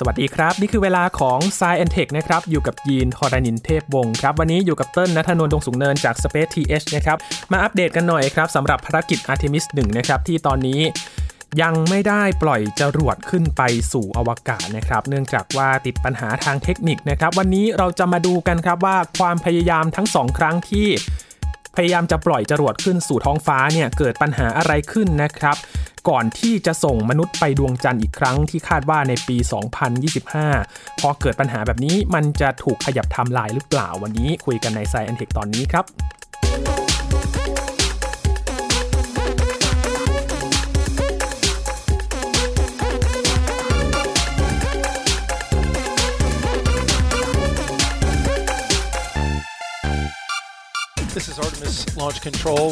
สวัสดีครับ นี่คือเวลาของ s ซ e n Tech นะครับอยู่กับยีนทอรานินเทพวงศ์ครับ วันนี้อยู่กับเติ้ลนัทนนท์ดงสูงเนินจาก Space TH นะครับมาอัปเดตกันหน่อยครับสำหรับภารกิจ Artemis 1 นะครับ ที่ตอนนี้ยังไม่ได้ปล่อยจรวดขึ้นไปสู่อวกาศนะครับ เนื่องจากว่าติดปัญหาทางเทคนิคนะครับ วันนี้เราจะมาดูกันครับว่าความพยายามทั้งสองครั้งที่พยายามจะปล่อยจรวดขึ้นสู่ท้องฟ้าเนี่ยเกิดปัญหาอะไรขึ้นนะครับ ก่อนที่จะส่งมนุษย์ไปดวงจันทร์อีกครั้งที่คาดว่าในปี 2025 พอเกิดปัญหาแบบนี้มันจะถูกขยับไทม์ไลน์หรือเปล่าวันนี้คุยกันใน Science Tech ตอนนี้ครับ This is Artemis Launch Control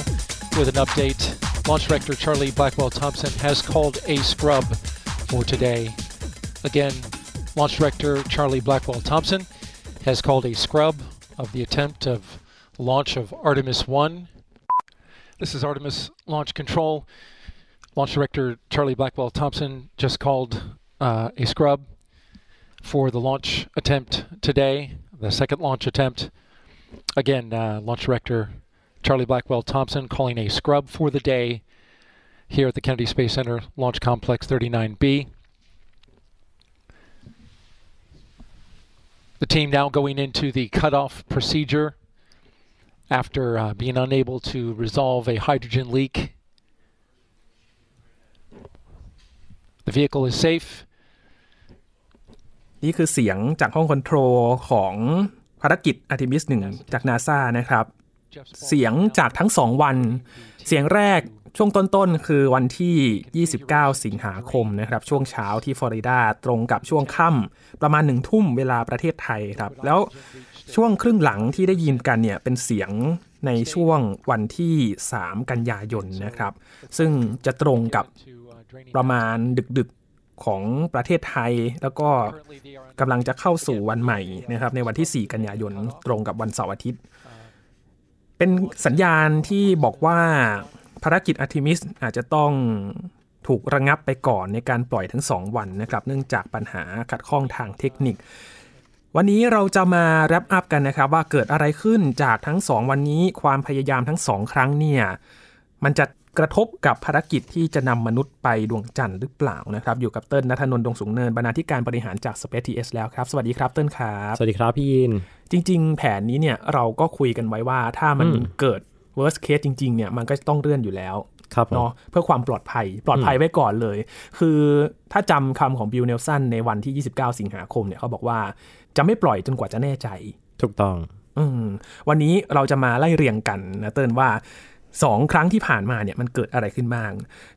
with an update. Launch Director Charlie Blackwell Thompson has called a scrub for today. Again, Launch Director Charlie Blackwell Thompson has called a scrub of the attempt of launch of Artemis 1. This is Artemis Launch Control. Launch Director Charlie Blackwell Thompson just called uh, a scrub for the launch attempt today, the second launch attempt. Again, uh, Launch Director Charlie Blackwell Thompson calling a scrub for the day here at the Kennedy Space Center Launch Complex 39B. The team now going into the cutoff procedure after uh, being unable to resolve a hydrogen leak. The vehicle is safe. นี่คือเสียงจากห้องคอนโทรลของภารกิจ Artemis 1 จาก NASA นะครับ เสียงจากทั้ง2วัน เสียงแรกช่วงต้นๆ คือวันที่ 29 สิงหาคมนะครับ ช่วงเช้าที่ฟลอริดาตรงกับช่วงค่ำประมาณหนึ่งทุ่มเวลาประเทศไทยครับ แล้วช่วงครึ่งหลังที่ได้ยินกันเนี่ยเป็นเสียงในช่วงวันที่ 3 กันยายนนะครับ ซึ่งจะตรงกับประมาณดึกๆของประเทศไทย แล้วก็กำลังจะเข้าสู่วันใหม่นะครับ ในวันที่ 4 กันยายนตรงกับวันเสาร์อาทิตย์ เป็นสัญญาณที่บอกว่าภารกิจอาร์ทิมิสอาจจะต้องถูกระงับไปก่อนในการปล่อยทั้ง 2 วันนะครับ เนื่องจากปัญหาขัดข้องทางเทคนิค วันนี้เราจะมา wrap up กันนะครับ ว่าเกิดอะไรขึ้นจากทั้ง 2 วันนี้ความพยายามทั้ง 2 ครั้งเนี่ย มันจะ กระทบกับภารกิจที่จะนำมนุษย์ไปดวงจันทร์หรือเปล่านะครับ อยู่กับเติ้ลณัฐนนท์ดงสูงเนินบรรณาธิการบริหารจาก Spaceth แล้วครับ สวัสดีครับเติ้ลครับ สวัสดีครับพี่ยิน จริง ๆ แผนนี้เนี่ยเราก็คุยกันไว้ว่าถ้ามันอืมเกิด worst case จริง ๆ เนี่ยมันก็ต้องเลื่อนอยู่แล้วครับผมเนาะเพื่อความปลอดภัยปลอดภัยไว้ก่อนเลย คือถ้าจำคำของบิลเนลสันในวันที่ 29 สิงหาคมเนี่ยเขาบอกว่าจะไม่ปล่อยจนกว่าจะแน่ใจ ถูกต้องอืมวันนี้เราจะมาไล่เรียงกันนะเติ้ลว่า สองครั้งที่ผ่านมาเนี่ยมันเกิดอะไรขึ้นบ้าง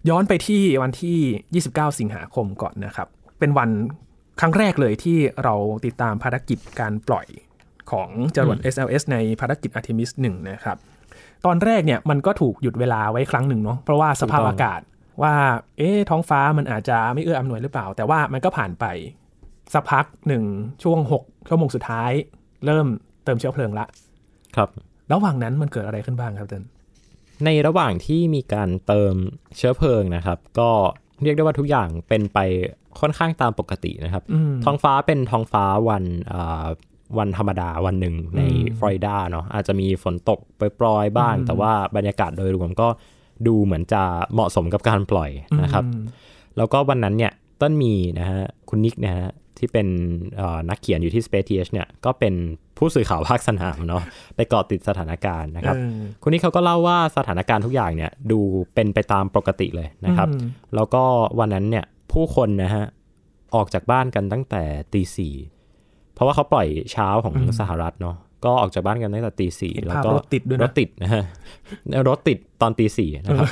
ย้อนไปที่วันที่ 29 สิงหาคมก่อนนะครับ เป็นวันครั้งแรกเลยที่เราติดตามภารกิจการปล่อยของจรวด SLS ในภารกิจ Artemis 1 นะครับ ตอนแรกเนี่ยมันก็ถูกหยุดเวลาไว้ครั้งหนึ่งเนาะเพราะว่าสภาพอากาศว่า เอ๊ะท้องฟ้ามันอาจจะไม่เอื้ออำนวยหรือเปล่า แต่ว่ามันก็ผ่านไป สักพักหนึ่งช่วง 6 ชั่วโมงสุดท้าย เริ่มเติมเชื้อเพลิงละ ครับ ระหว่างนั้นมันเกิดอะไรขึ้นบ้างครับเติ้ล ในระหว่างที่มีการเติมเชื้อเพลิงนะครับ ก็เรียกได้ว่าทุกอย่างเป็นไปค่อนข้างตามปกตินะครับอืมท้องฟ้าเป็นท้องฟ้าวันอ่าวันธรรมดาวันหนึ่งในอืมฟลอริดาเนาะอาจจะมีฝนตกปล่อยๆบ้างอืมแต่ว่าบรรยากาศโดยรวมก็ดูเหมือนจะเหมาะสมกับการปล่อยนะครับอืมแล้วก็วันนั้นเนี่ย ต้นมีนะฮะคุณนิกนะฮะที่เป็นเอ่อนักเขียนอยู่ที่ Space TH เนี่ยก็เป็นผู้สื่อข่าวภาคสนามเนาะไปเกาะติดสถานการณ์นะครับเออคุณนิกเขาก็เล่าว่าสถานการณ์ทุกอย่างเนี่ยดูเป็นไปตามปกติเลยนะครับอืมแล้วก็วันนั้นเนี่ยผู้คนนะฮะออกจากบ้านกันตั้งแต่ตีสี่เพราะว่าเขาปล่อยเช้าของสหรัฐเนาะ ก็ออกจากบ้านกันตั้งแต่ตีสี่เห็นแล้วภาพก็รถติดด้วยรนะถติดนะฮะรถติดตอนตีสี่นะครับ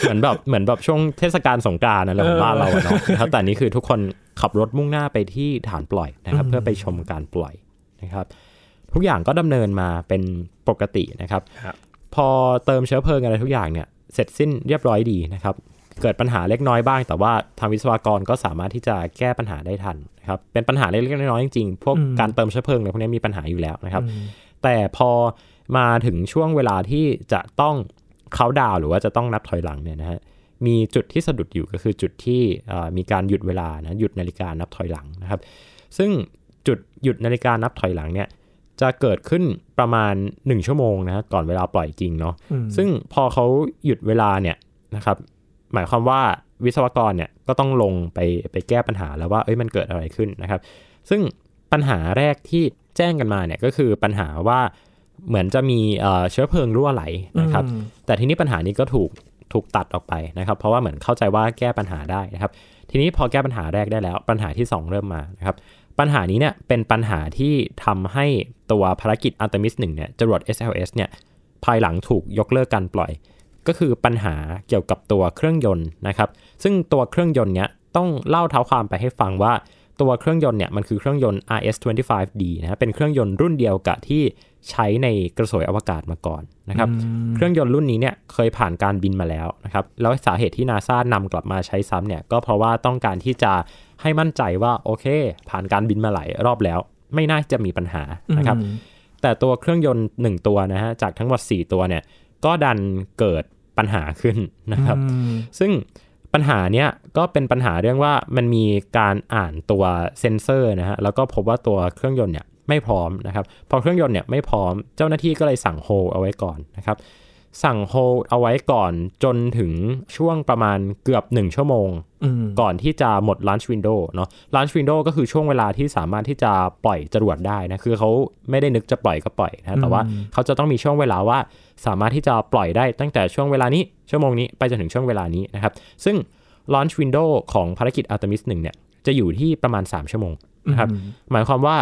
เหมือนแบบเหมือนแบบช่วงเทศกาลสงกรานต์อะไรของบ้านเราอะเนาะนะครับแต่นี่คือทุกคนขับรถมุ่งหน้าไปที่ฐานปล่อยนะครับ เพื่อไปชมการปล่อยนะครับ ทุกอย่างก็ดำเนินมาเป็นปกตินะครับครับ พอเติมเชื้อเพลิงอะไรทุกอย่างเนี่ยเสร็จสิ้นเรียบร้อยดีนะครับ เกิดปัญหาเล็กน้อยบ้าง แต่ว่าทางวิศวกรก็สามารถที่จะแก้ปัญหาได้ทันนะครับเป็นปัญหาเล็กๆน้อยๆจริงๆพวกอืมการเติมเชื้อเพลิงอะไรพวกนี้มีปัญหาอยู่แล้วนะครับอืมแต่พอมาถึงช่วงเวลาที่จะต้องเขาน์ดาวน์หรือว่าจะต้องนับถอยหลังเนี่ยนะฮะมีจุดที่สะดุดอยู่ก็คือจุดที่มีการหยุดเวลานะหยุดนาฬิกานับถอยหลังนะครับ ซึ่งจุดหยุดนาฬิกานับถอยหลังเนี่ยจะเกิดขึ้นประมาณ 1 ชั่วโมงนะก่อนเวลาปล่อยจริงเนาะซึ่งพอเขาหยุดเวลาเนี่ยนะครับ หมายความว่าวิศวกรเนี่ยก็ต้องลงไปไปแก้ปัญหาแล้วว่าเอ้ยมันเกิดอะไรขึ้นนะครับ ซึ่งปัญหาแรกที่แจ้งกันมาเนี่ยก็คือปัญหาว่าเหมือนจะมีเชื้อเพลิงรั่วไหลนะครับ แต่ทีนี้ปัญหานี้ก็ถูกถูกตัดออกไปนะครับ เพราะว่าเหมือนเข้าใจว่าแก้ปัญหาได้นะครับ ทีนี้พอแก้ปัญหาแรกได้แล้ว ปัญหาที่ 2 เริ่มมานะครับปัญหานี้เนี่ยเป็นปัญหาที่ทำให้ตัวภารกิจอัลตมิสหนึ่งเนี่ยจรวด SLS เนี่ยภายหลังถูกยกเลิกการปล่อย ก็คือปัญหาเกี่ยวกับตัวเครื่องยนต์นะครับ ซึ่งตัวเครื่องยนต์เนี้ยต้องเล่าเท้าความไปให้ฟังว่าตัวเครื่องยนต์เนี่ยมันคือเครื่องยนต์ RS-25D นะเป็นเครื่องยนต์รุ่นเดียวกับที่ใช้ในกระสวยอวกาศมาก่อนนะครับ เครื่องยนต์รุ่นนี้เนี่ยเคยผ่านการบินมาแล้วนะครับ แล้วสาเหตุที่นาซานำกลับมาใช้ซ้ำเนี่ยก็เพราะว่าต้องการที่จะให้มั่นใจว่าโอเค ผ่านการบินมาหลายรอบแล้ว ไม่น่าจะมีปัญหานะครับ แต่ตัวเครื่องยนต์ 1 ตัวนะฮะจากทั้งหมด 4 ตัวเนี่ยก็ดันเกิด ปัญหาขึ้นนะครับ ซึ่งปัญหาเนี้ยก็เป็นปัญหาเรื่องว่ามันมีการอ่านตัวเซนเซอร์นะฮะแล้วก็พบว่าตัวเครื่องยนต์เนี่ยไม่พร้อมนะครับ พอเครื่องยนต์เนี่ยไม่พร้อมเจ้าหน้าที่ก็เลยสั่งโฮเอาไว้ก่อนนะครับ สั่งโฮเอาไว้ก่อนจนถึงช่วงประมาณเกือบ 1 ชั่วโมง ก่อนที่จะหมด launch window เนาะ launch window ก็คือช่วงเวลาที่สามารถที่จะปล่อยจรวดได้นะ คือเขาไม่ได้นึกจะปล่อยก็ปล่อยนะ แต่ว่าเขาจะต้องมีช่วงเวลาว่าสามารถที่จะปล่อยได้ตั้งแต่ช่วงเวลานี้ ชั่วโมงนี้ไปจนถึงช่วงเวลานี้นะครับ ซึ่ง launch window ของภารกิจ Artemis 1เนี่ยจะอยู่ที่ประมาณ 3 ชั่วโมงนะครับ หมายความว่า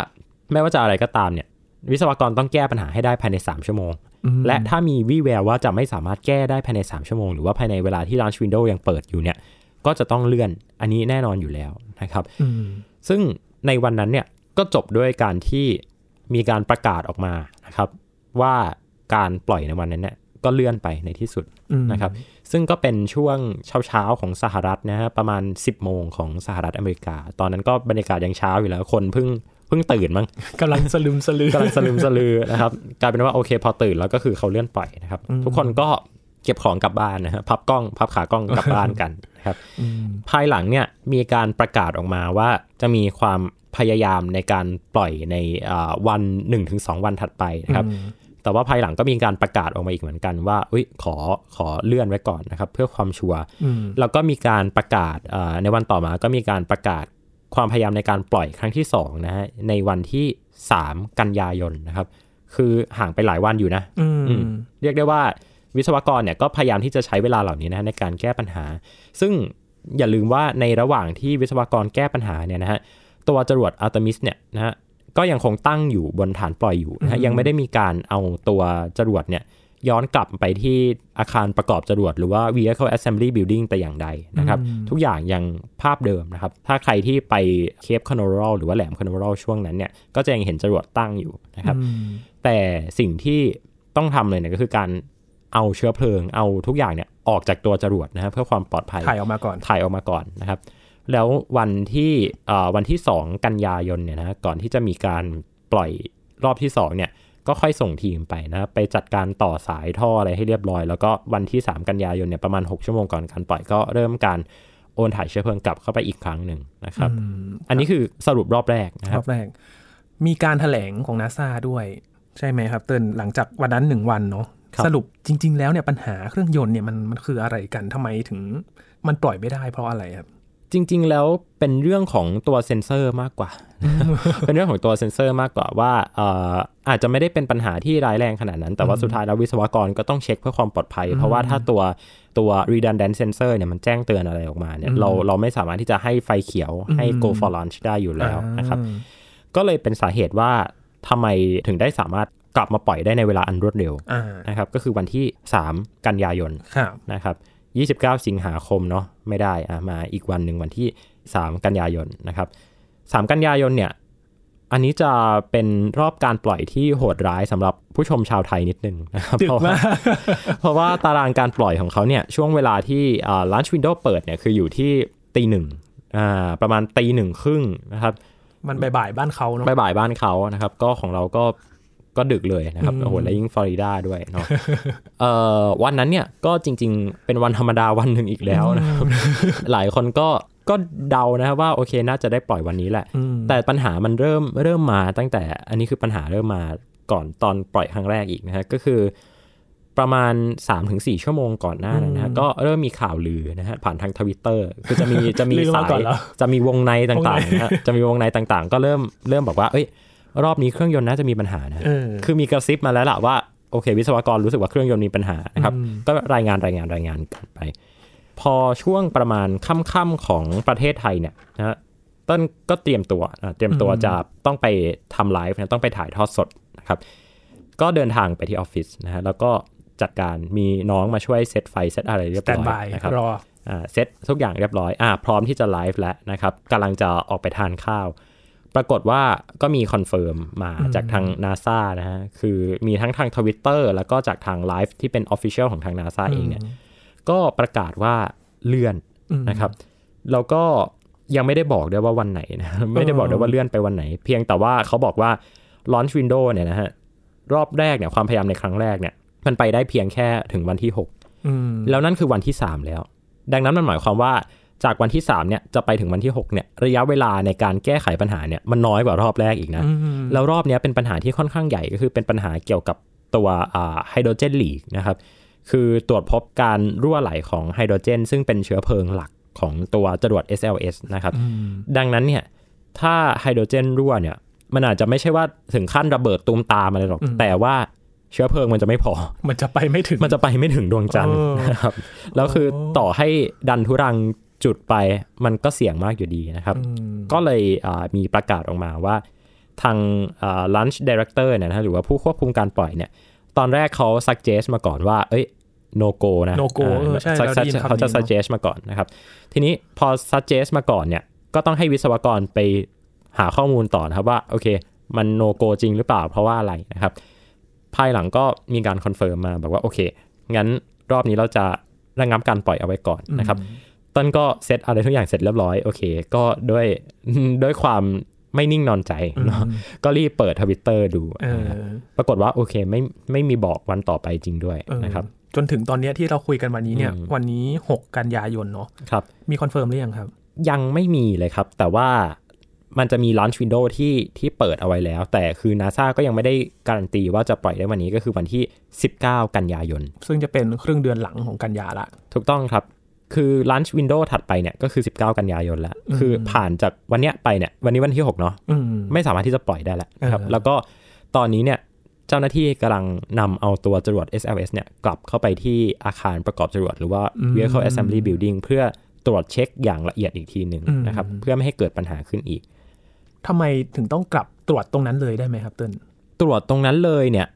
ไม่ว่าจะอะไรก็ตามเนี่ย วิศวกรต้องแก้ปัญหาให้ได้ภายใน 3 ชั่วโมง และถ้ามีวี่แววว่าจะไม่สามารถแก้ได้ภายใน 3 ชั่วโมง หรือว่าภายในเวลาที่ launch window ยังเปิดอยู่เนี่ยก็จะต้องเลื่อนอันนี้แน่นอนอยู่แล้วนะครับซึ่งในวันนั้นเนี่ยก็จบด้วยการที่มีการประกาศออกมานะครับ ว่าการปล่อยในวันนั้นเนี่ยก็เลื่อนไปในที่สุดนะครับ ซึ่งก็เป็นช่วงเช้าๆของสหรัฐนะฮะประมาณ 10 โมงของสหรัฐอเมริกา ตอนนั้นก็บรรยากาศยังเช้าอยู่แล้ว คนเพิ่ง เพิ่งตื่นมั้งกำลังสลืมสลือกำลังสลืมสลือนะครับกลายเป็นว่าโอเค พอตื่นแล้วก็คือเขาเลื่อนปล่อยนะครับ ทุกคนก็เก็บของกลับบ้านนะฮะพับกล้อง พับขากล้องกลับบ้านกันนะครับภายหลังเนี่ยมีการประกาศออกมาว่าจะมีความพยายามในการปล่อยในวัน 1-2 วันถัดไปนะครับแต่ว่าภายหลังก็มีการประกาศออกมาอีกเหมือนกันว่าอุ้ยขอขอเลื่อนไว้ก่อนนะครับ เพื่อความชัวร์แล้วก็มีการประกาศในวันต่อมาก็มีการประกาศ ความพยายามในการปล่อยครั้งที่2นะฮะในวันที่ 3 กันยายนนะครับ คือห่างไปหลายวันอยู่นะเรียกได้ว่าวิศวกรเนี่ยก็พยายามที่จะใช้เวลาเหล่านี้นะในการแก้ปัญหา ซึ่งอย่าลืมว่าในระหว่างที่วิศวกรแก้ปัญหาเนี่ยนะฮะตัวจรวดอาร์ทิมิสเนี่ยนะฮะก็ยังคงตั้งอยู่บนฐานปล่อยอยู่นะฮะยังไม่ได้มีการเอาตัวจรวดเนี่ย ย้อนกลับไปที่อาคารประกอบจรวดหรือว่า vehicle assembly building แต่อย่างใดนะครับ ทุกอย่างยังภาพเดิมนะครับ ถ้าใครที่ไปเคปคานาเวอรัลหรือว่าแหลมคานาเวอรัลช่วงนั้นเนี่ย ก็จะยังเห็นจรวดตั้งอยู่นะครับ แต่สิ่งที่ต้องทำเลยเนี่ยก็คือการเอาเชื้อเพลิง เอาทุกอย่างเนี่ยออกจากตัวจรวดนะครับ เพื่อความปลอดภัยถ่ายออกมาก่อนถ่ายออกมาก่อนนะครับ แล้ววันที่วันที่ 2 กันยายนเนี่ยนะก่อนที่จะมีการปล่อยรอบที่2เนี่ย ก็ค่อยส่งทีมไปนะไปจัดการต่อสายท่ออะไรให้เรียบร้อย แล้วก็วันที่ 3 กันยายนเนี่ยประมาณ 6 ชั่วโมงก่อนการปล่อยก็เริ่มการโอนถ่ายเชื้อเพลิงกลับเข้าไปอีกครั้งหนึ่งนะครับ อันนี้คือสรุปรอบแรกนะครับรอบแรก มีการแถลงของนาซาด้วยใช่ไหมครับเตือนหลังจากวันนั้นหนึ่งวันเนาะสรุปจริง ๆ แล้วเนี่ยปัญหาเครื่องยนต์เนี่ยมันมันคืออะไรกันทำไมถึงมันปล่อยไม่ได้เพราะอะไรครับ จริง ๆ แล้วเป็นเรื่องของตัวเซ็นเซอร์มากกว่า เป็นเรื่องของตัวเซ็นเซอร์มากกว่าว่าอาจจะไม่ได้เป็นปัญหาที่ร้ายแรงขนาดนั้น แต่ว่าสุดท้ายแล้ววิศวกรก็ต้องเช็คเพื่อความปลอดภัย เพราะว่าถ้าตัวตัว redundant sensor เนี่ยมันแจ้งเตือนอะไรออกมาเนี่ยเราเราไม่สามารถที่จะให้ไฟเขียวให้ go for launch ได้อยู่แล้วนะครับ ก็เลยเป็นสาเหตุว่าทำไมถึงได้สามารถกลับมาปล่อยได้ในเวลาอันรวดเร็วนะครับ ก็คือวันที่ 3 กันยายนนะครับ 29 สิงหาคมเนาะไม่ได้อะมาอีกวันหนึ่งวันที่ 3 กันยายนนะครับ 3 กันยายนเนี่ยอันนี้จะเป็นรอบการปล่อยที่โหดร้ายสำหรับผู้ชมชาวไทยนิดนึงนะครับเพราะว่าเพราะว่าตารางการปล่อยของเขาเนี่ยช่วงเวลาที่อ่า launch window เปิดเนี่ยคืออยู่ที่ตีหนึ่งอ่าประมาณตีหนึ่งครึ่งนะครับ มันบ่ายบ้านเขาเนาะบ่ายบ้านเขานะครับ ก็ของเราก็ ก็ดึกเลยนะครับโอ้โหแล้วยิ่งฟลอริดาด้วยเนาะเอ่อวันนั้นเนี่ยก็จริง ๆ เป็นวันธรรมดาวันหนึ่งอีกแล้วนะครับหลายคนก็ก็เดานะครับว่าโอเคน่าจะได้ปล่อยวันนี้แหละ แต่ปัญหามันเริ่มเริ่มมาตั้งแต่อันนี้คือปัญหาเริ่มมาก่อนตอนปล่อยครั้งแรกอีกนะฮะก็คือประมาณ 3-4 ชั่วโมงก่อนหน้านั้นนะฮะก็เริ่มมีข่าวลือนะฮะผ่านทางทวิตเตอร์คือจะมีจะมีลือมาสาก่อยนเหรอจะมีวงในต่างวงในๆนะฮะจะมีวงในต่างๆ ก็เริ่มเริ่มบอกว่า เอ้ย รอบนี้เครื่องยนต์น่าจะมีปัญหานะเออคือมีกระซิบมาแล้วล่ะว่าโอเค วิศวกรรู้สึกว่าเครื่องยนต์มีปัญหานะครับก็รายงานรายงานรายงานกันไป พอช่วงประมาณค่ำๆของประเทศไทยเนี่ยนะฮะต้นก็เตรียมตัวอะเตรียมตัวจะต้องไปทำไลฟ์นะต้องไปถ่ายทอดสดนะครับ ก็เดินทางไปที่ออฟฟิศนะฮะแล้วก็จัดการมีน้องมาช่วยเซตไฟเซตอะไรเรียบแตนร้อยบายนะครับรออ่าเซตทุกอย่างเรียบร้อยอ่าพร้อมที่จะไลฟ์แล้วนะครับกำลังจะออกไปทานข้าว ปรากฏว่าก็มีคอนเฟิร์มมาจากทาง NASA นะฮะ คือมีทั้งทางทวิตเตอร์แล้วก็จากทางไลฟ์ที่เป็น Official ของทาง NASA เองเนี่ย ก็ประกาศว่าเลื่อนนะครับ แล้วก็ยังไม่ได้บอกด้วยว่าวันไหนนะ ไม่ได้บอกด้วยว่าเลื่อนไปวันไหน เพียงแต่ว่าเขาบอกว่า launch window เนี่ยนะฮะ รอบแรกเนี่ยความพยายามในครั้งแรกเนี่ย มันไปได้เพียงแค่ถึงวันที่6อืมแล้วนั่นคือวันที่ 3 แล้ว ดังนั้นมันหมายความว่า จากวันที่ 3เนี่ยจะไปถึงวันที่6เนี่ยระยะเวลาในการแก้ไขปัญหาเนี่ยมันน้อยกว่ารอบแรกอีกนะแล้วรอบเนี้ยเป็นปัญหาที่ค่อนข้างใหญ่ก็คือเป็นปัญหาเกี่ยวกับตัวไฮโดรเจนลีกนะครับคือตรวจพบการรั่วไหลของไฮโดรเจน ซึ่งเป็นเชื้อเพลิงหลักของตัวจรวด SLS นะครับดังนั้นเนี่ยถ้าไฮโดรเจนรั่วเนี่ยมันอาจจะไม่ใช่ว่าถึงขั้นระเบิดตูมตามอะไรหรอก แต่ว่าเชื้อเพลิงมันจะไม่พอ มันจะไปไม่ถึง มันจะไปไม่ถึงดวงจันทร์เออนะครับ แล้วคือต่อให้ดันทุรัง จุดไปมันก็เสี่ยงมากอยู่ดีนะครับ ก็เลยอ่ามีประกาศออกมาว่าทางอ่า launch director เนี่ยนะหรือว่าผู้ควบคุมการปล่อยเนี่ย ตอนแรกเขา suggest มาก่อนว่า เอ้ย no go นะ No go อ่าเออใช่สักเราได้ยินคำนี้เขาจะเนอะ suggest มาก่อนนะครับ ทีนี้พอ suggest มาก่อนเนี่ย ก็ต้องให้วิศวกรไปหาข้อมูลต่อนะครับว่า โอเค มัน no go จริงหรือเปล่าเพราะว่าอะไรนะครับ ภายหลังก็มีการคอนเฟิร์มมาบอกว่า โอเค งั้นรอบนี้เราจะระงับการปล่อยเอาไว้ก่อนนะครับ ต้นก็เซตอะไรทุกอย่างเสร็จเรียบร้อยโอเค ก็ด้วยด้วยความไม่นิ่งนอนใจเนาะก็รีบเปิดทวิตเตอร์ดูเออนะครับปรากฏว่าโอเคไม่ไม่มีบอกวันต่อไปจริงด้วยเออนะครับจนถึงตอนเนี้ยที่เราคุยกันวันนี้เนี่ยอืมวันนี้ 6 กันยายนเนาะครับมีคอนเฟิร์มหรือยังครับ ยังไม่มีเลยครับ แต่ว่ามันจะมี launch window ที่ที่เปิดเอาไว้แล้ว แต่คือ NASA ก็ยังไม่ได้การันตีว่าจะปล่อยได้วันนี้ก็คือวันที่ 19 กันยายน ซึ่งจะเป็นครึ่งเดือนหลังของกันยาละ ถูกต้องครับ คือ launch window ถัดไปเนี่ยก็คือ 19 กันยายนแล้ว คือผ่านจากวันเนี้ยไปเนี่ยวันนี้วันที่ 6 เนาะอืมไม่สามารถที่จะปล่อยได้แล้วนะครับเออแล้วก็ตอนนี้เนี่ยเจ้าหน้าที่กำลังนำเอาตัวจรวด SLS เนี่ยกลับเข้าไปที่อาคารประกอบจรวด หรือว่า Vehicle Assembly Building เพื่อตรวจเช็คอย่างละเอียดอีกทีหนึ่งนะครับเพื่อไม่ให้เกิดปัญหาขึ้นอีกทำไมถึงต้องกลับตรวจตรงนั้นเลยได้ไหมครับเติ้ลตรวจตรงนั้นเลยเนี่ย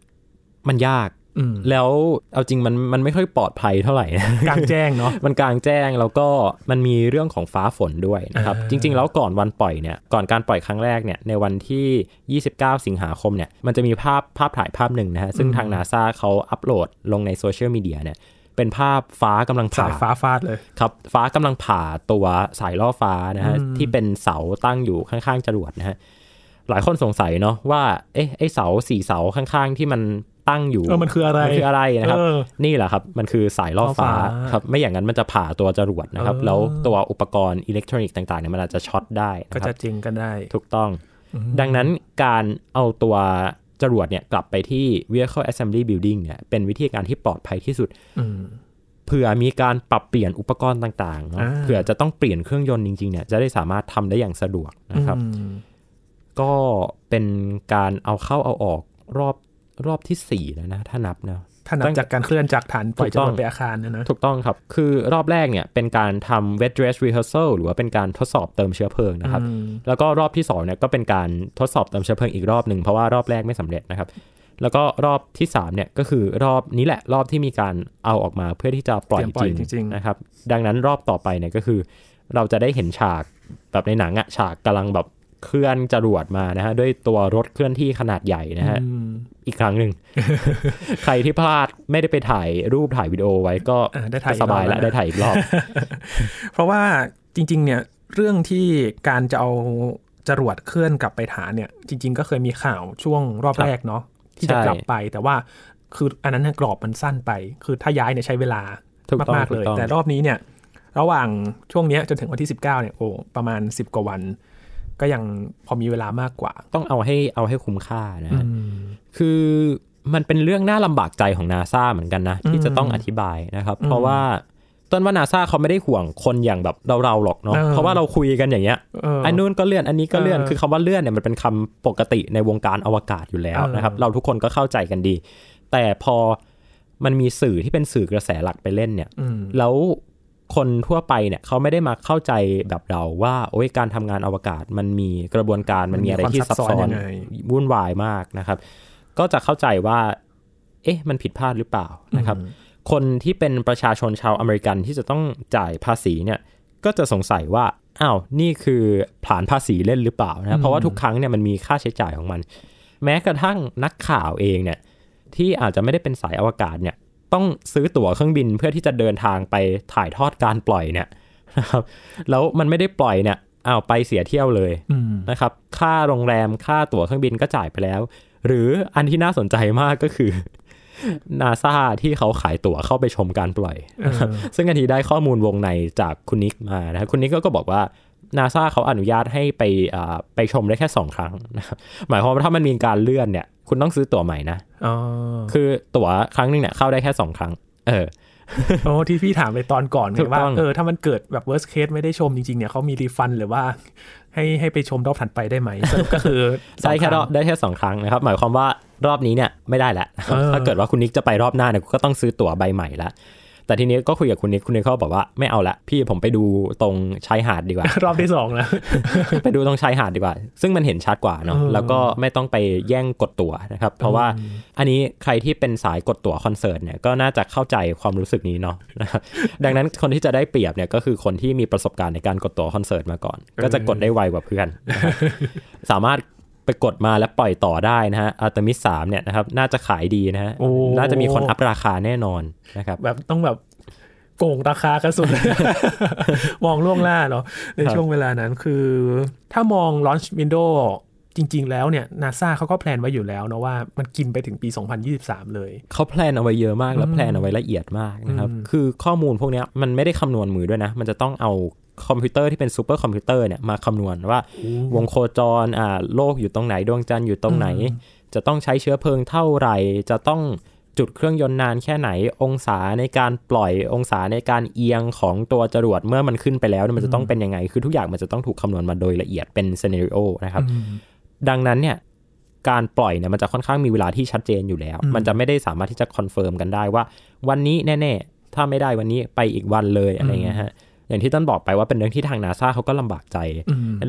มันยากอืม แล้วเอาจริงมันมันไม่ค่อยปลอดภัยเท่าไหร่นะกลางแจ้งเนาะมันกลางแจ้งแล้วก็มันมีเรื่องของฟ้าฝนด้วยนะครับอ่าจริง ๆ แล้วก่อนวันปล่อยเนี่ยก่อนการปล่อยครั้งแรกเนี่ยในวันที่ 29 สิงหาคมเนี่ยมันจะมีภาพภาพถ่ายภาพหนึ่งนะฮะซึ่งทาง NASA เขาอัปโหลดลงในโซเชียลมีเดียเนี่ยเป็นภาพฟ้ากำลังสาผ่ายฟ้าฟาดเลยครับ ฟ้ากำลังผ่าตัวสายล่อฟ้านะฮะที่เป็นเสาตั้งอยู่ข้างๆจรวดนะฮะหลายคนสงสัยเนาะว่าเอ๊ะไอเสาสี่เสาข้างๆ ที่มัน ตั้งอยู่เออมันคืออะไรมันคืออะไรนะครับเออนี่แหละครับ มันคือสายล่อฟ้าล่อฟ้าครับไม่อย่างนั้นมันจะผ่าตัวจรวดนะครับเออแล้วตัวอุปกรณ์อิเล็กทรอนิกส์ต่างๆเนี่ยมันอาจจะช็อตได้ก็นะคจะรับจริงกันได้ ถูกต้อง ดังนั้นการเอาตัวจรวดเนี่ยกลับไปที่ Vehicle Assembly Building เนี่ยเป็นวิธีการที่ปลอดภัยที่สุดอืมเผื่อมีการปรับเปลี่ยนอุปกรณ์ต่างๆเนาะอ่าเผื่อจะต้องเปลี่ยนเครื่องยนต์จริงๆเนี่ยจะได้สามารถทำได้อย่างสะดวกนะครับอืมก็เป็นการเอาเข้าเอาออกรอบ รอบที่สี่แล้วนะ ถ้านับนะถ้านับจากการเคลื่อนจากฐานปล่อยถูจกรต้วอดงไปอาคารเนยนะถูกต้องครับ คือรอบแรกเนี่ยเป็นการทำ wet dress rehearsal หรือว่าเป็นการทดสอบเติมเชื้อเพลิงนะครับอืมแล้วก็รอบที่2เนี่ยก็เป็นการทดสอบเติมเชื้อเพลิงอีกรอบหนึ่งเพราะว่ารอบแรกไม่สำเร็จนะครับ แล้วก็รอบที่3เนี่ยก็คือรอบนี้แหละรอบที่มีการเอาออกมาเพื่อที่จะปล่อยเตรียมปล่อยจริงจริงๆนะครับ ดังนั้นรอบต่อไปเนี่ยก็คือ เราจะได้เห็นฉากแบบในหนังอะฉากกำลังแบบ เคลื่อนจรวดมานะฮะด้วยตัวรถเคลื่อนที่ขนาดใหญ่นะฮะอืมอีกครั้งหนึ่งใครที่พลาดไม่ได้ไปถ่ายรูปถ่ายวิดีโอไว้ก็อ่าได้ถ่ายอีกสบายรอบแล้วแล้วนะได้ถ่ายอีกรอบ เพราะว่าจริง ๆ เนี่ยเรื่องที่การจะเอาจรวดเคลื่อนกลับไปฐานเนี่ย จริง ๆ ก็เคยมีข่าวช่วงรอบครับแรกเนาะที่จะใช่กลับไปแต่ว่าคืออันนั้นนะกรอบมันสั้นไป คือถ้าย้ายเนี่ยใช้เวลาถูกต้องมากๆเลยถูกต้องแต่รอบนี้เนี่ย ระหว่างช่วงเนี้ยจนถึงวันที่ 19เนี่ยโอ้ประมาณ 10 กว่าวัน ก็ยังพอมีเวลามากกว่า ต้องเอาให้เอาให้คุ้มค่านะฮะคือมันเป็นเรื่องน่าลำบากใจของนาซาเหมือนกันนะ ที่จะต้องอธิบายนะครับ เพราะว่าต้นว่านาซาเขาไม่ได้ห่วงคนอย่างแบบเราๆหรอกเนาะเออเพราะว่าเราคุยกันอย่างเงี้ยเอออันนู้นก็เลื่อนอันนี้ก็เลื่อนเออคือคำว่าเลื่อนเนี่ยมันเป็นคำปกติในวงการอวกาศอยู่แล้วเออนะครับ เราทุกคนก็เข้าใจกันดี แต่พอมันมีสื่อที่เป็นสื่อกระแสหลักไปเล่นเนี่ยอืมแล้ว คนทั่วไปเนี่ยเขาไม่ได้มาเข้าใจแบบเราว่า โอ้ยการทำงานอวกาศมันมีกระบวนการมันมีอะไรที่ซับซ้อนมันมีความซับซ้อนยังไงวุ่นวายมากนะครับ ก็จะเข้าใจว่า เอ๊ะ มันผิดพลาดหรือเปล่านะครับ คนที่เป็นประชาชนชาวอเมริกันที่จะต้องจ่ายภาษีเนี่ย ก็จะสงสัยว่าอ้าวนี่คือผลานภาษีเล่นหรือเปล่านะเพราะว่าทุกครั้งเนี่ยมันมีค่าใช้จ่ายของมัน แม้กระทั่งนักข่าวเองเนี่ย ที่อาจจะไม่ได้เป็นสายอวกาศเนี่ย ต้องซื้อตั๋วเครื่องบินเพื่อที่จะเดินทางไปถ่ายทอดการปล่อยเนี่ยนะครับ แล้วมันไม่ได้ปล่อยเนี่ยอ้าวไปเสียเที่ยวเลยอืมนะครับ ค่าโรงแรมค่าตั๋วเครื่องบินก็จ่ายไปแล้ว หรืออันที่น่าสนใจมากก็คือนาซาที่เขาขายตั๋วเข้าไปชมการปล่อยเออซึ่งอันนี้ได้ข้อมูลวงในจากคุณนิกมานะครับคุณนิกก็บอกว่านาซาเขาอนุญาตให้ไปอ่าไปชมได้แค่ 2 ครั้งนะครับหมายความว่าถ้ามันมีการเลื่อนเนี่ย คุณต้องซื้อตั๋วใหม่นะอ๋อคือตั๋วครั้งหนึงเนี่ยเข้าได้แค่2ครั้ง เออโอ้ที่พี่ถามไปตอนก่อนไงถูกว่าต้องเออถ้ามันเกิดแบบ worst case ไม่ได้ชมจริงๆเนี่ยเขามีรีฟันหรือว่า ให้ให้ไปชมรอบถัดไปได้ไหมสรุปก็คือใช่แค่สรงอบได้แค่สองครั้งนะครับ หมายความว่ารอบนี้เนี่ยไม่ได้แล้วเออถ้าเกิดว่าคุณนิกจะไปรอบหน้าเนี่ยก็ต้องซื้อตั๋วใบใหม่ละ แต่ทีนี้ก็คุยกับคุณนิกคุณนิกเขาบอกว่าไม่เอาละพี่ผมไปดูตรงชายหาดดีกว่า รอบที่สองแล้วไปดูตรงชายหาดดีกว่า ซึ่งมันเห็นชัดกว่าเนาะเออแล้วก็ไม่ต้องไปแย่งกดตั๋วนะครับ เพราะว่าอันนี้ใครที่เป็นสายกดตั๋วคอนเสิร์ตเนี่ยก็น่าจะเข้าใจความรู้สึกนี้เนาะนะครับดังนั้นคนที่จะได้เปรียบเนี่ยก็คือคนที่มีประสบการณ์ในการกดตั๋วคอนเสิร์ตมาก่อน ก็จะกดได้ไวกว่าเพื่อนนะครับสามารถ ไปกดมาแล้วปล่อยต่อได้นะฮะอาร์ทิมิสสามเนี่ยนะครับน่าจะขายดีนะฮะโอ้น่าจะมีคนอัพราคาแน่นอนนะครับแบบต้องแบบโกงราคากันสุด มองล่วงหน้าเนาะนะครับช่วงเวลานั้นคือ ถ้ามอง launch window จริง ๆ แล้วเนี่ยนาซาเขาก็แพลนไว้อยู่แล้วนะว่ามันกินไปถึงปี 2023 เลย เขาแพลนเอาไว้เยอะมากแล้วแพลนเอาไว้ละเอียดมากนะครับ คือข้อมูลพวกเนี้ยมันไม่ได้คำนวณมือด้วยนะ มันจะต้องเอา คอมพิวเตอร์ที่เป็นซูเปอร์คอมพิวเตอร์เนี่ยมาคำนวณว่าวงโคจรอ่าโลกอยู่ตรงไหนดวงจันทร์อยู่ตรงไหน จะต้องใช้เชื้อเพลิงเท่าไหร่ จะต้องจุดเครื่องยนต์นานแค่ไหน องศาในการปล่อยองศาในการเอียงของตัวจรวดเมื่อมันขึ้นไปแล้วเนี่ยมันจะต้องเป็นยังไง คือทุกอย่างมันจะต้องถูกคำนวณมาโดยละเอียดเป็น scenario นะครับ ดังนั้นเนี่ยการปล่อยเนี่ยมันจะค่อนข้างมีเวลาที่ชัดเจนอยู่แล้ว มันจะไม่ได้สามารถที่จะคอนเฟิร์มกันได้ว่า วันนี้แน่ ๆ ถ้าไม่ได้วันนี้ไปอีกวันเลยอะไรเงี้ยฮะ อย่างที่ต้นบอกไปว่าเป็นเรื่องที่ทางนาซาเขาก็ลำบากใจ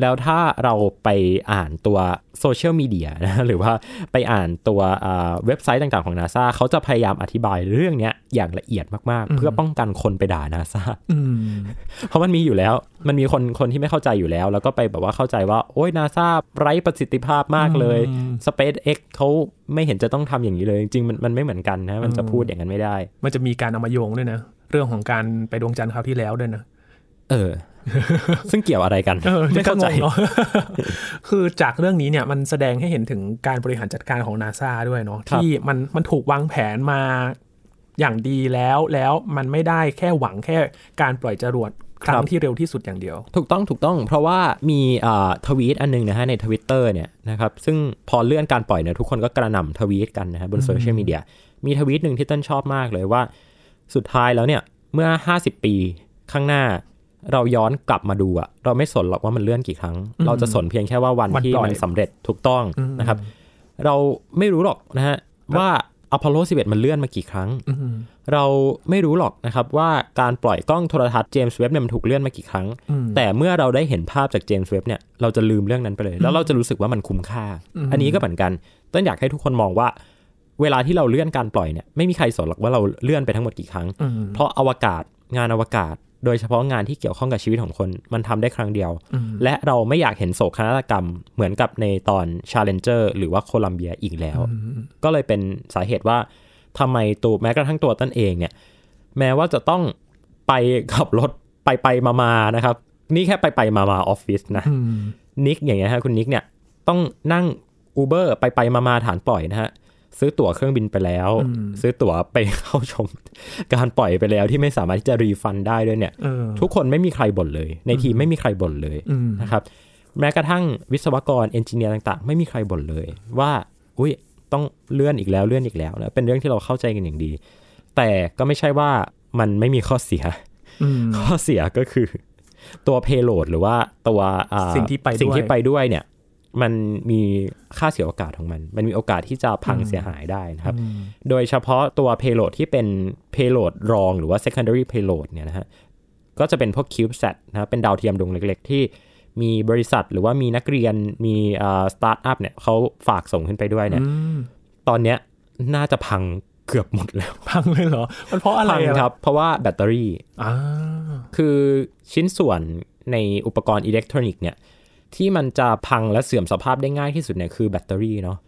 แล้วถ้าเราไปอ่านตัวโซเชียลมีเดียนะหรือว่าไปอ่านตัวอ่าเว็บไซต์ต่างๆของนาซาเขาจะพยายามอธิบายเรื่องเนี้ยอย่างละเอียดมากๆ เพื่อป้องกันคนไปด่านาซาอืมเพราะมันมีอยู่แล้ว มันมีคนคนที่ไม่เข้าใจอยู่แล้ว แล้วก็ไปแบบว่าเข้าใจว่า โอ้ยนาซาไร้ประสิทธิภาพมากเลยอืม SpaceX เขาไม่เห็นจะต้องทำอย่างนี้เลย จริงๆมันมันไม่เหมือนกันนะ มันจะพูดอย่างนั้นไม่ได้ มันจะมีการเอามาโยงด้วยนะ เรื่องของการไปดวงจันทร์คราวที่แล้วด้วยนะ เออ ซึ่งเกี่ยวอะไรกันเออไม่เข้าใจก็งงเนาะคือจากเรื่องนี้เนี่ยมันแสดงให้เห็นถึงการบริหารจัดการของนาซาด้วยเนาะครับที่มันมันถูกวางแผนมาอย่างดีแล้วแล้วมันไม่ได้แค่หวังแค่การปล่อยจรวดครั้งที่เร็วที่สุดอย่างเดียว ถูกต้องถูกต้อง เพราะว่ามีอ่าทวีตอันหนึงนะฮะในทวิตเตอร์เนี่ยนะครับซึ่งพอเลื่อนการปล่อยเนี่ยทุกคนก็กระหน่ำทวีตกันนะฮะบนโซเชียลมีเดียมีทวีตหนึ่งที่ต้นชอบมากเลยว่า สุดท้ายแล้วเนี่ยเมื่อ 50 ปีข้างหน้า เราย้อนกลับมาดูอะเราไม่สนหรอกว่ามันเลื่อนกี่ครั้ง เราจะสนเพียงแค่ว่าวันวันที่ปล่อยมันสำเร็จถูกต้องนะครับ เราไม่รู้หรอกนะฮะว่าอพอลโล 11 มันเลื่อนมากี่ครั้งอืมเราไม่รู้หรอกนะครับว่าการปล่อยกล้องโทรทัศน์เจมส์เว็บเนี่ยมันถูกเลื่อนมากี่ครั้งอืมแต่เมื่อเราได้เห็นภาพจากเจมส์เว็บเนี่ยเราจะลืมเรื่องนั้นไปเลย แล้วเราจะรู้สึกว่ามันคุ้มค่า อันนี้ก็เหมือนกัน ต้นอยากให้ทุกคนมองว่า เวลาที่เราเลื่อนการปล่อยเนี่ยไม่มีใครสนหรอกว่าเราเลื่อนไปทั้งหมดกี่ครั้งอืมเพราะอวกาศงานอวกาศ โดยเฉพาะงานที่เกี่ยวข้องกับชีวิตของคนมันทำได้ครั้งเดียวอืมและเราไม่อยากเห็นโศกนาฏกรรมเหมือนกับในตอน Challenger หรือว่าโคลัมเบียอีกแล้ว ก็เลยเป็นสาเหตุว่าทำไมตัวแม้กระทั่งตัวต้นเองเนี่ย แม้ว่าจะต้องไปขับรถไปไปมามาๆนะครับ นี่แค่ไปไปมามาออฟฟิศนะอืมนิกอย่างเงี้ยฮะคุณนิกเนี่ยต้องนั่ง Uber ไปไปมามาฐานปล่อยนะฮะ ซื้อตั๋วเครื่องบินไปแล้ว ซื้อตั๋วไปเข้าชม การปล่อยไปแล้วที่ไม่สามารถที่จะ refund ได้ด้วยเนี่ยเออทุกคนไม่มีใครบ่นเลย ในทีมไม่มีใครบ่นเลยอืมนะครับแม้กระทั่งวิศวกร engineer ต่างๆ ไม่มีใครบ่นเลย ว่าอุ้ยต้องเลื่อนอีกแล้วเลื่อนอีกแล้วนะเป็นเรื่องที่เราเข้าใจกันอย่างดี แต่ก็ไม่ใช่ว่ามันไม่มีข้อเสียอืมข้อเสียก็คือ ตัว payload หรือว่าตัวอ่าสิ่งที่ไปด้วยสิ่งที่ไปด้วยเนี่ย มันมีค่าเสียโอกาสของมัน มันมีโอกาสที่จะพังเสียหายได้นะครับ โดยเฉพาะตัว payload ที่เป็น payload รองหรือว่า secondary payload เนี่ยนะฮะ ก็จะเป็นพวก CubeSat นะครับเป็นดาวเทียมดวงเล็ก ๆ ที่มีบริษัทหรือว่ามีนักเรียนมีสตาร์ทอัพเนี่ยเขาฝากส่งขึ้นไปด้วยเนี่ยอืมตอนเนี้ยน่าจะพังเกือบหมดแล้ว พังเลยเหรอ มันเพราะอะไรพังอะครับ เพราะว่าแบตเตอรี่อ่าคือชิ้นส่วนในอุปกรณ์อิเล็กทรอนิกส์เนี่ย ที่มันจะพังและเสื่อมสภาพได้ง่ายที่สุดเนี่ยคือแบตเตอรี่เนาะ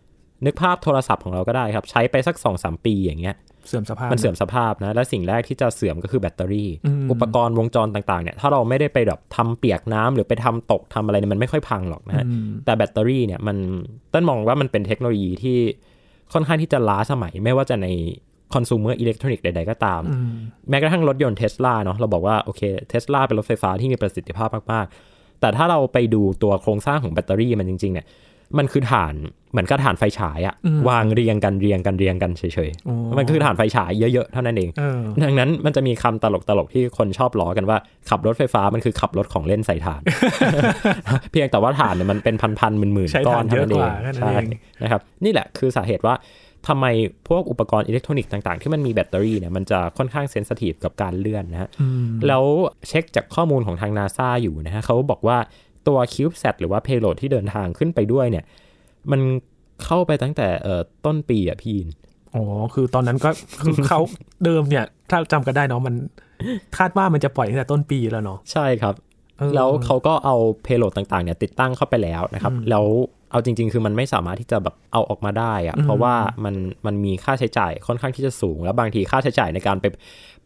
นึกภาพโทรศัพท์ของเราก็ได้ครับ ใช้ไปสัก2อสปีอย่างเงี้ยเสื่อมสภาพมันเสื่อมสภาพนะและสิ่งแรกที่จะเสื่อมก็คือแบตเตอรี่อืมอุปกรณ์วงจรต่างๆเนี่ยถ้าเราไม่ได้ไปแบบทำเปียกน้ำหรือไปทำตกทำอะไรเนี่ยมันไม่ค่อยพังหรอกนะฮะอืมแต่แบตเตอรี่เนี่ยมันต้นมองว่ามันเป็นเทคโนโลยีที่ค่อนข้างที่จะล้าสมัยไม่ว่าจะในคอน sumer อิเล็กทรอนิกส์ใดๆก็ตามอืมแม้กระทั่งรถยนต์เทสลาเนาะเราบอกว่าโอเคเทสลาเป็นรถไฟฟ้าที่มีประสิทธิภาพมากๆ แต่ถ้าเราไปดูตัวโครงสร้างของแบตเตอรี่มันจริง ๆ เนี่ย มันคือถ่านเหมือนกับถ่านไฟฉายอะวางเรียงกันเรียงกันเรียงกันเฉยโอ้ๆมันคือถ่านไฟฉายเยอะๆ เท่านั้นเองเออดังนั้นมันจะมีคำตลกๆ ที่คนชอบล้อกันว่าขับรถไฟฟ้ามันคือขับรถของเล่นใส่ถ่าน เพียงแต่ว่าถ่านเนี่ยมันเป็นพันๆหมื่นใช้ๆก้อฐานนเท่านั้นเองเยอะกว่าแค่นั้นใช่เองนะครับ นี่แหละคือสาเหตุว่า ทำไมพวกอุปกรณ์อิเล็กทรอนิกส์ต่างๆ ที่มันมีแบตเตอรี่เนี่ยมันจะค่อนข้าง sensitive กับการเลื่อนนะฮะอืมแล้วเช็คจากข้อมูลของทางนาซาอยู่นะฮะเขาบอกว่าตัว CubeSat หรือว่า payload ที่เดินทางขึ้นไปด้วยเนี่ย มันเข้าไปตั้งแต่เอ่อต้นปีอะพี่อินอ๋อคือตอนนั้นก็คือเขาเดิมเนี่ย ถ้าจำกันได้เนาะมันคาดว่ามันจะปล่อยตั้งแต่ต้นปีแล้วเนาะใช่ครับเออแล้วเขาก็เอา payload ต่างๆเนี่ยติดตั้งเข้าไปแล้วนะครับ แล้ว เอาจริง ๆ คือมันไม่สามารถที่จะแบบเอาออกมาได้อะเพราะว่ามันมันมีค่าใช้จ่ายค่อนข้างที่จะสูง แล้วบางทีค่าใช้จ่ายในการไป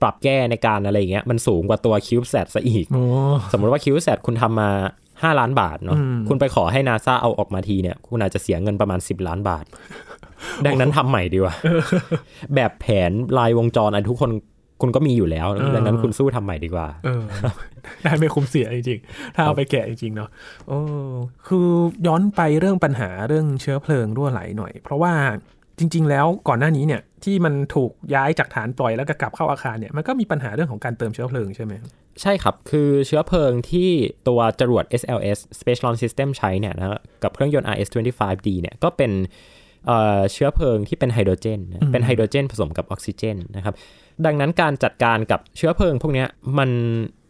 ปรับแก้ในการอะไรอย่างเงี้ยมันสูงกว่าตัว CubeSat ซะอีกโอ้สมมติว่า CubeSat คุณทำมา 5 ล้านบาทเนาะอืมคุณไปขอให้นาซาเอาออกมาทีเนี่ย คุณอาจจะเสียเงินประมาณ 10 ล้านบาท ดังนั้นทำใหม่ดีกว่าแบบแผนลายวงจรอันทุกคน คุณก็มีอยู่แล้วดังนั้นคุณสู้ทำใหม่ดีกว่าเออได้ไม่คุ้มเสียจริงๆ ถ้าเอาไปแกะจริงๆเนาะโอ้คือย้อนไปเรื่องปัญหาเรื่องเชื้อเพลิงรั่วไหลหน่อย เพราะว่าจริง ๆ แล้วก่อนหน้านี้เนี่ยที่มันถูกย้ายจากฐานปล่อยแล้วก็กลับเข้าอาคารเนี่ยมันก็มีปัญหาเรื่องของการเติมเชื้อเพลิงใช่ไหมใช่ครับ คือเชื้อเพลิงที่ตัวจรวด SLS Space Launch System ใช้เนี่ยนะกับเครื่องยนต์ RS-25D เนี่ยก็เป็นเอ่อเชื้อเพลิงที่เป็นไฮโดรเจนนะเป็นไฮโดรเจนผสมกับออกซิเจนนะครับ ดังนั้นการจัดการกับเชื้อเพลิงพวกเนี้ยมัน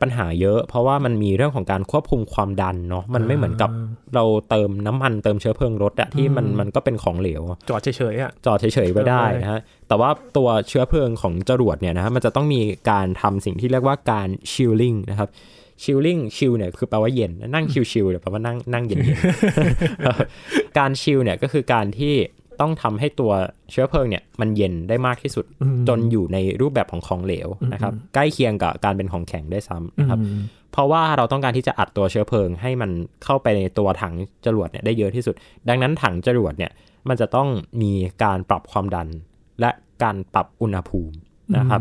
ปัญหาเยอะ เพราะว่ามันมีเรื่องของการควบคุมความดันเนาะมันไม่เหมือนกับเราเติมน้ำมันเติมเชื้อเพลิงรถอะที่มันมันก็เป็นของเหลว จอดเฉยๆอะจอดเฉยๆไว้ได้นะฮะแต่ว่าตัวเชื้อเพลิงของจรวดเนี่ยนะฮะมันจะต้องมีการทำสิ่งที่เรียกว่าการ chilling นะครับ chilling chill เนี่ยคือแปลว่าเย็นนั่งชิลๆเนี่ยแปลว่านั่งนั่งเย็นๆการชิลเนี่ยก็คือการที่ ต้องทำให้ตัวเชื้อเพลิงเนี่ยมันเย็นได้มากที่สุดอืมจนอยู่ในรูปแบบของของเหลวนะครับใกล้เคียงกับการเป็นของแข็งได้วยซ้ำนะครับอืมเพราะว่าเราต้องการที่จะอัดตัวเชื้อเพลิง ให้มันเข้าไปในตัวถังจรวดเนี่ยได้เยอะที่สุด ดังนั้นถังจรวดเนี่ยมันจะต้องมีการปรับความดัน และการปรับอุณหภูมินะครับ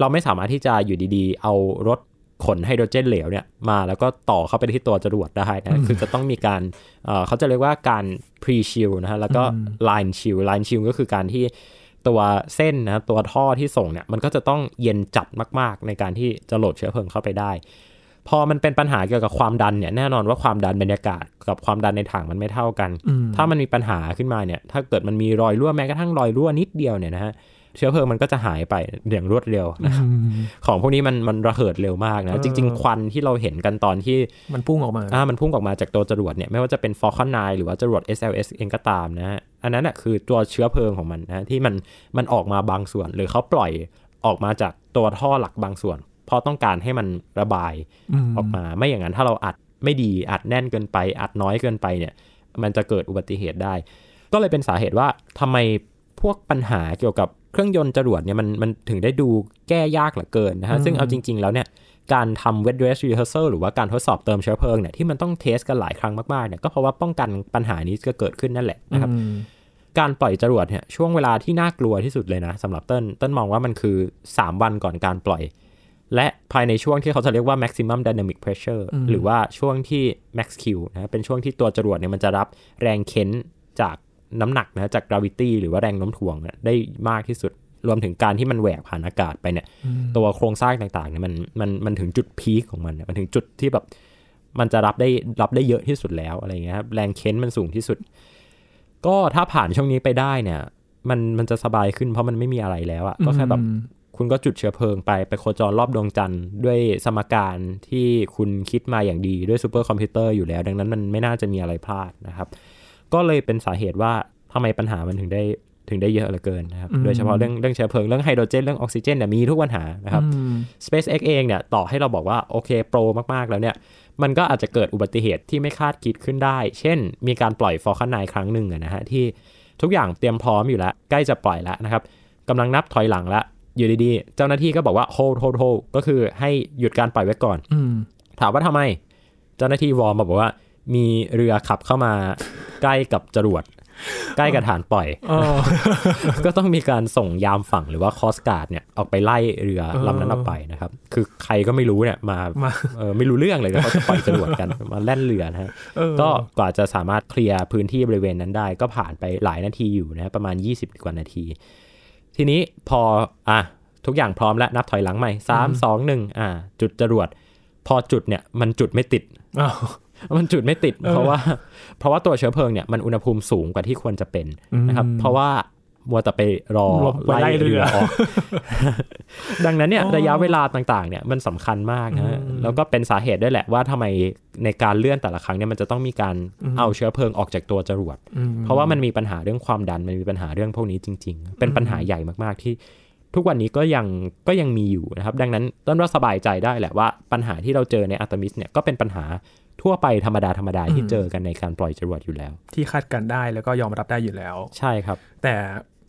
เราไม่สามารถที่จะอยู่ดีๆ เอารถ ขนไฮโดรเจนเหลวเนี่ยมาแล้วก็ต่อเข้าไปที่ตัวจรวดได้นะคือจะต้องมีการเอ่อเขาจะเรียกว่าการ pre chill นะฮะแล้วก็ line chill line chill ก็คือการที่ตัวเส้นนะตัวท่อที่ส่งเนี่ยมันก็จะต้องเย็นจัดมาก ๆ ในการที่จะโหลดเชื้อเพลิงเข้าไปได้ พอมันเป็นปัญหาเกี่ยวกับความดันเนี่ยแน่นอนว่าความดันบรรยากาศกับความดันในถังมันไม่เท่ากันอืมถ้ามันมีปัญหาขึ้นมาเนี่ยถ้าเกิดมันมีรอยรั่วแม้กระทั่งรอยรั่วนิดเดียวเนี่ยนะฮะ เชื้อเพลิงมันก็จะหายไปอย่างรวดเร็วนะครับอืมของพวกนี้มันมันระเหิดเร็วมากนะเออจริง ๆ ควันที่เราเห็นกันตอนที่มันพุ่งออกมาอ่ามันพุ่งออกมาจากตัวจรวดเนี่ยไม่ว่าจะเป็น Falcon 9 หรือว่าจรวด SLS เองก็ตามนะฮะอันนั้นน่ะคือตัวเชื้อเพลิงของมันนะที่มันมันออกมาบางส่วน หรือเขาปล่อยออกมาจากตัวท่อหลักบางส่วน เพราะต้องการให้มันระบายอืมออกมาไม่อย่างนั้นถ้าเราอัดไม่ดีอัดแน่นเกินไป อัดน้อยเกินไปเนี่ย มันจะเกิดอุบัติเหตุได้ ก็เลยเป็นสาเหตุว่าทำไมพวกปัญหาเกี่ยวกับ เครื่องยนต์จรวดเนี่ยมันมันถึงได้ดูแก้ยากเหลือเกินนะฮะซึ่งเอาจริง ๆ แล้วเนี่ยการทำ wet dress rehearsal หรือว่าการทดสอบเติมเชื้อเพลิงเนี่ยที่มันต้องเทสกันหลายครั้งมากๆเนี่ยก็เพราะว่าป้องกันปัญหานี้จะเกิดขึ้นนั่นแหละนะครับอืมการปล่อยจรวดเนี่ยช่วงเวลาที่น่ากลัวที่สุดเลยนะสำหรับเต้นเต้นมองว่ามันคือ 3 วันก่อนการปล่อย และภายในช่วงที่เขาจะเรียกว่า maximum dynamic pressure หรือว่าช่วงที่ max q นะเป็นช่วงที่ตัวจรวดเนี่ยมันจะรับแรงเค้นจาก น้ำหนักนะจาก gravity หรือว่าแรงโน้มถ่วงนะได้มากที่สุด รวมถึงการที่มันแหวกผ่านอากาศไปเนี่ย ตัวโครงสร้างต่างๆเนี่ยมันมันมันถึงจุดพีคของมันเนี่ยมันถึงจุดที่แบบ มันจะรับได้รับได้เยอะที่สุดแล้วอะไรเงี้ยครับแรงเค้นมันสูงที่สุด ก็ถ้าผ่านช่วงนี้ไปได้เนี่ย มันมันจะสบายขึ้นเพราะมันไม่มีอะไรแล้วอะก็แค่แบบคุณก็จุดเชื้อเพลิงไปไปโคจรรอบดวงจันทร์ด้วยสมการที่คุณคิดมาอย่างดีด้วยซูเปอร์คอมพิวเตอร์อยู่แล้ว ดังนั้นมันไม่น่าจะมีอะไรพลาดนะครับ ก็เลยเป็นสาเหตุว่าทำไมปัญหามันถึงได้ถึงได้เยอะเหลือเกินนะครับ โดยเฉพาะเรื่องเรื่องเชื้อเพลิง เรื่องไฮโดรเจน เรื่องออกซิเจนเนี่ยมีทุกปัญหานะครับ SpaceX เองเนี่ยต่อให้เราบอกว่าโอเคโปรมาก ๆ แล้วเนี่ย มันก็อาจจะเกิดอุบัติเหตุที่ไม่คาดคิดขึ้นได้ เช่น มีการปล่อย Falcon 9 ครั้งหนึ่งอะนะฮะที่ทุกอย่างเตรียมพร้อมอยู่แล้ว ใกล้จะปล่อยแล้วนะครับกำลังนับถอยหลังแล้วอยู่ดีๆ เจ้าหน้าที่ก็บอกว่า hold hold hold ก็คือให้หยุดการปล่อยไว้ก่อนถามว่าทำไม เจ้าหน้าที่ warn บอกว่า มีเรือขับเข้ามา ใกล้กับจรวด ใกล้กับฐานปล่อย ก็ต้องมีการส่งยามฝั่งหรือว่า Coast Guard เนี่ยออกไปไล่เรือลำนั้นออกไปนะครับ คือใครก็ไม่รู้เนี่ยมาเออไม่รู้เรื่องเลยเขาจะปล่อยจรวดกันมาแล่นเรือนะฮะก็กว่าจะสามารถเคลียร์พื้นที่บริเวณนั้นได้ ก็ผ่านไปหลายนาทีอยู่นะประมาณ 20กว่านาที ทีนี้พออะทุกอย่างพร้อมแล้วนับถอยหลังใหม่สามสองหนึ่งอ่า จุดจรวด พอจุดเนี่ยมันจุดไม่ติด มันจุดไม่ติด เพราะว่า เพราะว่าตัวเชื้อเพลิงเนี่ยมันอุณหภูมิสูงกว่าที่ควรจะเป็นนะครับ เพราะว่ามัวแต่ไปรอไล่เรือออกดังนั้นเนี่ยระยะเวลาต่างๆเนี่ยมันสำคัญมากนะแล้วก็เป็นสาเหตุด้วยแหละว่าทำไมในการเลื่อนแต่ละครั้งเนี่ยมันจะต้องมีการเอาเชื้อเพลิงออกจากตัวจรวด เพราะว่ามันมีปัญหาเรื่องความดันมันมีปัญหาเรื่องพวกนี้จริง ๆ เป็นปัญหาใหญ่มากๆที่ ทุกวันนี้ก็ยังก็ยังมีอยู่นะครับ ดังนั้นต้นว่าสบายใจได้แหละว่าปัญหาที่เราเจอในอัตมิสเนี่ยก็เป็นปัญหา ทั่วไปธรรมดาธรรมดาที่เจอกันในการปล่อยจรวดอยู่แล้ว ที่คาดกันได้แล้วก็ยอมรับได้อยู่แล้ว ใช่ครับ แต่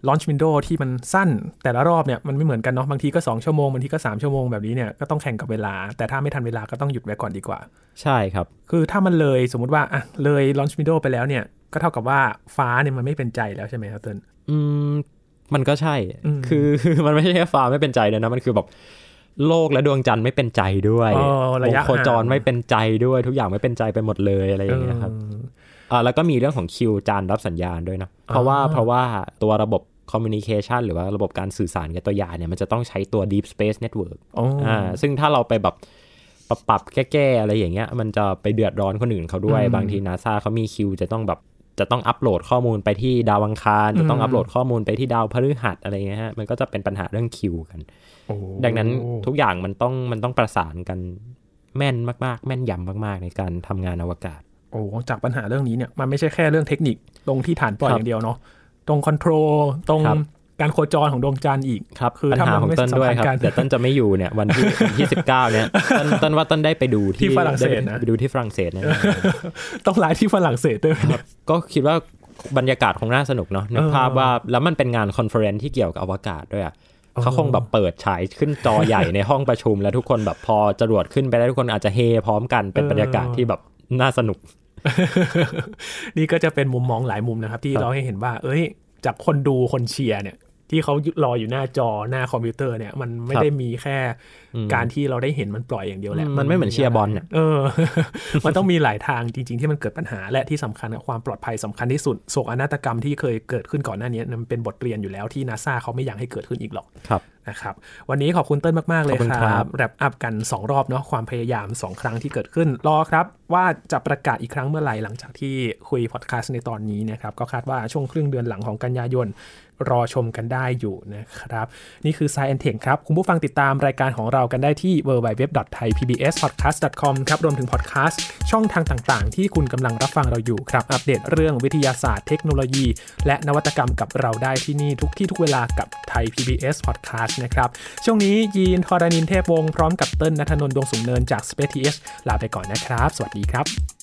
launch window ที่มันสั้นแต่ละรอบเนี่ยมันไม่เหมือนกันเนาะบางทีก็ 2 ชั่วโมงบางทีก็ 3 ชั่วโมงแบบนี้เนี่ยก็ต้องแข่งกับเวลา แต่ถ้าไม่ทันเวลาก็ต้องหยุดไว้ก่อนดีกว่า ใช่ครับ คือถ้ามันเลยสมมุติว่าอะเลย launch window ไปแล้วเนี่ยก็เท่ากับว่าฟ้าเนี่ยมันไม่เป็นใจแล้วใช่ไหมครับเติ้ลอืมมันก็ใช่ คือมันไม่ใช่แค่ฟ้าไม่เป็นใจนะมันคือแบบ โลกและดวงจันทร์ไม่เป็นใจด้วยวงโคจรไม่เป็นใจด้วยทุกอย่างไม่เป็นใจไปหมดเลยอะไรอย่างเงี้ยครับอ่าแล้วก็มีเรื่องของคิวจานรับสัญญาณด้วยนะ เพราะว่าเพราะว่าตัวระบบคอมมิวนิเคชันหรือว่าระบบการสื่อสารกับตัวยานเนี่ย มันจะต้องใช้ตัว Deep Space Network อ่าซึ่งถ้าเราไปแบบปรับปรับแก้ๆอะไรอย่างเงี้ย มันจะไปเดือดร้อนคนอื่นเขาด้วย บางทีนาซาเขามีคิวจะต้องแบบจะต้องอัปโหลดข้อมูลไปที่ดาวอังคาร จะต้องอัปโหลดข้อมูลไปที่ดาวพฤหัสอะไรเงี้ยฮะมันก็จะเป็นปัญหาเรื่องคิวกัน ดังนั้นทุกอย่างมันต้องมันต้องประสานกันแม่นมาก ๆ แม่นยำมาก ๆ ในการทำงานอวกาศ โอ้จากปัญหาเรื่องนี้เนี่ยมันไม่ใช่แค่เรื่องเทคนิคตรงที่ฐานปล่อยอย่างเดียวเนาะตรงคอนโทรลตรงการโคจรของดวงจันทร์อีกครับคือปัญหาของเติ้ลด้วยครับแต่เติ้ลจะไม่อยู่เนี่ยวันที่ที่สิบเก้าเนี่ยเติ้ลเติ้ลว่าเติ้ลได้ไปดูที่ฝรั่งเศสนะไปดูที่ฝรั่งเศสนะต้องไลฟ์ที่ฝรั่งเศสด้วยครับก็คิดว่าบรรยากาศคงน่าสนุกเนาะนึกภาพว่าแล้วมันเป็นงาน conference ที่เกี่ยวกับอวกาศด้วยอะ เขาคงแบบเปิดฉายขึ้นจอใหญ่ในห้องประชุม แล้วทุกคนแบบพอจรวดขึ้นไปได้ทุกคนอาจจะเฮพร้อมกันเป็นบรรยากาศที่แบบน่าสนุก นี่ก็จะเป็นมุมมองหลายมุมนะครับ ที่เราให้เห็นว่า เอ้ย จากคนดูคนเชียร์เนี่ย ที่เขารออยู่หน้าจอหน้าคอมพิวเตอร์เนี่ย มันไม่ได้มีแค่การที่เราได้เห็นมันปล่อยอย่างเดียวแหละ มันไม่เหมือนเชียร์บอลเนี่ยเออ มันต้องมีหลายทางจริง ๆ ที่มันเกิดปัญหาและที่สำคัญความปลอดภัยสำคัญที่สุดโศกนาฏกรรมที่เคยเกิดขึ้นก่อนหน้านี้มันเป็นบทเรียนอยู่แล้วที่นาซาเขาไม่อยากให้เกิดขึ้นอีกหรอกครับนะครับวันนี้ขอบคุณเติ้ลมาก ๆ เลยครับ wrap up กัน 2 รอบเนาะความพยายาม 2 ครั้งที่เกิดขึ้น รอครับ ว่าจะประกาศอีกครั้งเมื่อไหร่หลังจากที่คุยพอดแคสต์ในตอนนี้นะครับก็คาดว่าช่วงครึ่งเดือนหลังของกันยายน รอชมกันได้อยู่นะครับ นี่คือ Science Tech ครับ คุณผู้ฟังติดตามรายการของเรากันได้ที่ www.thaipbspodcast.com ครับรวมถึงพอดแคสต์ช่องทางต่างๆ ที่คุณกำลังรับฟังเราอยู่ครับ อัปเดตเรื่องวิทยาศาสตร์เทคโนโลยี และนวัตกรรมกับเราได้ที่นี่ทุกที่ทุกเวลากับไทย PBS Podcast นะครับช่วงนี้ยีนทอรานินเทพวงศ์พร้อมกับเติ้ลนัทนนท์ดวงสุงเนินจาก Space TH ลาไปก่อนนะครับ สวัสดีครับ